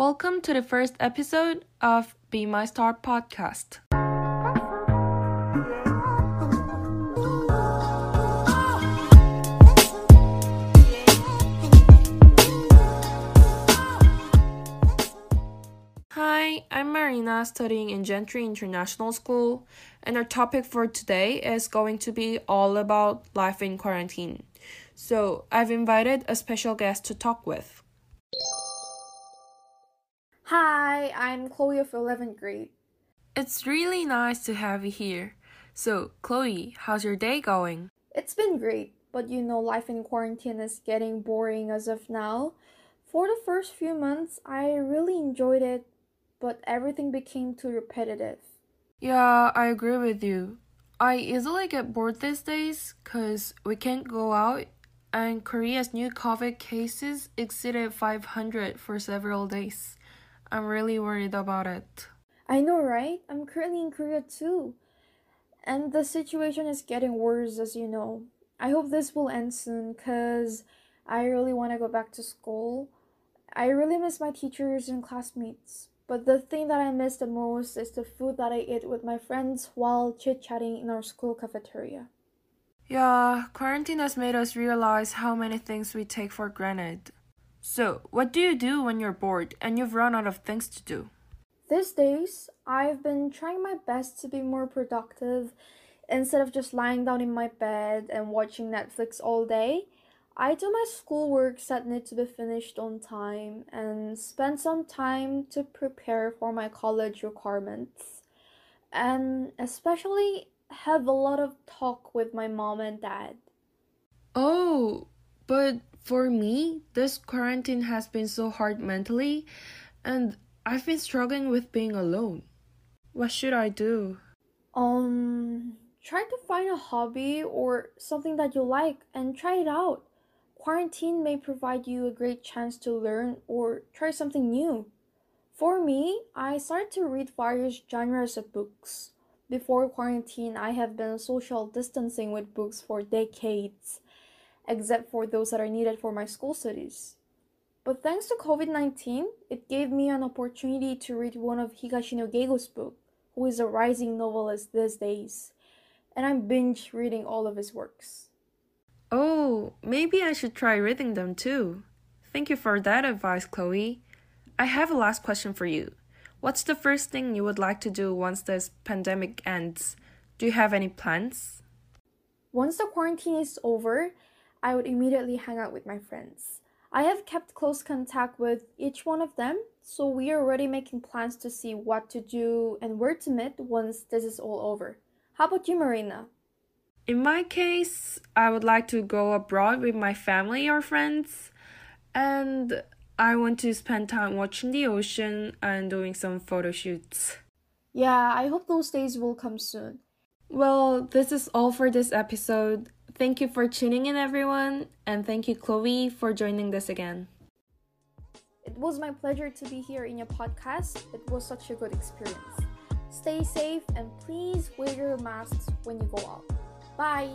Welcome to the first episode of Be My Star podcast. Hi, I'm Marina studying in Gentry International School, and our topic for today is going to be all about life in quarantine. So, I've invited a special guest to talk with. Hi, I'm Chloe of 11th grade. It's really nice to have you here. So, Chloe, how's your day going? It's been great, but you know, life in quarantine is getting boring as of now. For the first few months, I really enjoyed it, but everything became too repetitive. Yeah, I agree with you. I easily get bored these days because we can't go out, and Korea's new COVID cases exceeded 500 for several days. I'm really worried about it. I know, right? I'm currently in Korea too. And the situation is getting worse, as you know. I hope this will end soon because I really want to go back to school. I really miss my teachers and classmates. But the thing that I miss the most is the food that I eat with my friends while chit chatting in our school cafeteria. Yeah, quarantine has made us realize how many things we take for granted. So, what do you do when you're bored and you've run out of things to do? These days, I've been trying my best to be more productive. Instead of just lying down in my bed and watching Netflix all day, I do my schoolwork that need to be finished on time and spend some time to prepare for my college requirements. And especially have a lot of talk with my mom and dad. Oh, but for me, this quarantine has been so hard mentally, and I've been struggling with being alone. What should I do? Um, try to find a hobby or something that you like and try it out. Quarantine may provide you a great chance to learn or try something new. For me, I started to read various genres of books. Before quarantine, I have been social distancing with books for decades except for those that are needed for my school studies. But thanks to COVID 19, it gave me an opportunity to read one of Higashino Keigo's books, who is a rising novelist these days, and I'm binge reading all of his works. Oh, maybe I should try reading them too. Thank you for that advice, Chloe. I have a last question for you. What's the first thing you would like to do once this pandemic ends? Do you have any plans? Once the quarantine is over, I would immediately hang out with my friends. I have kept close contact with each one of them, so we are already making plans to see what to do and where to meet once this is all over. How about you, Marina? In my case, I would like to go abroad with my family or friends, and I want to spend time watching the ocean and doing some photo shoots. Yeah, I hope those days will come soon. Well, this is all for this episode. Thank you for tuning in, everyone, and thank you, Chloe, for joining this again. It was my pleasure to be here in your podcast. It was such a good experience. Stay safe and please wear your masks when you go out. Bye.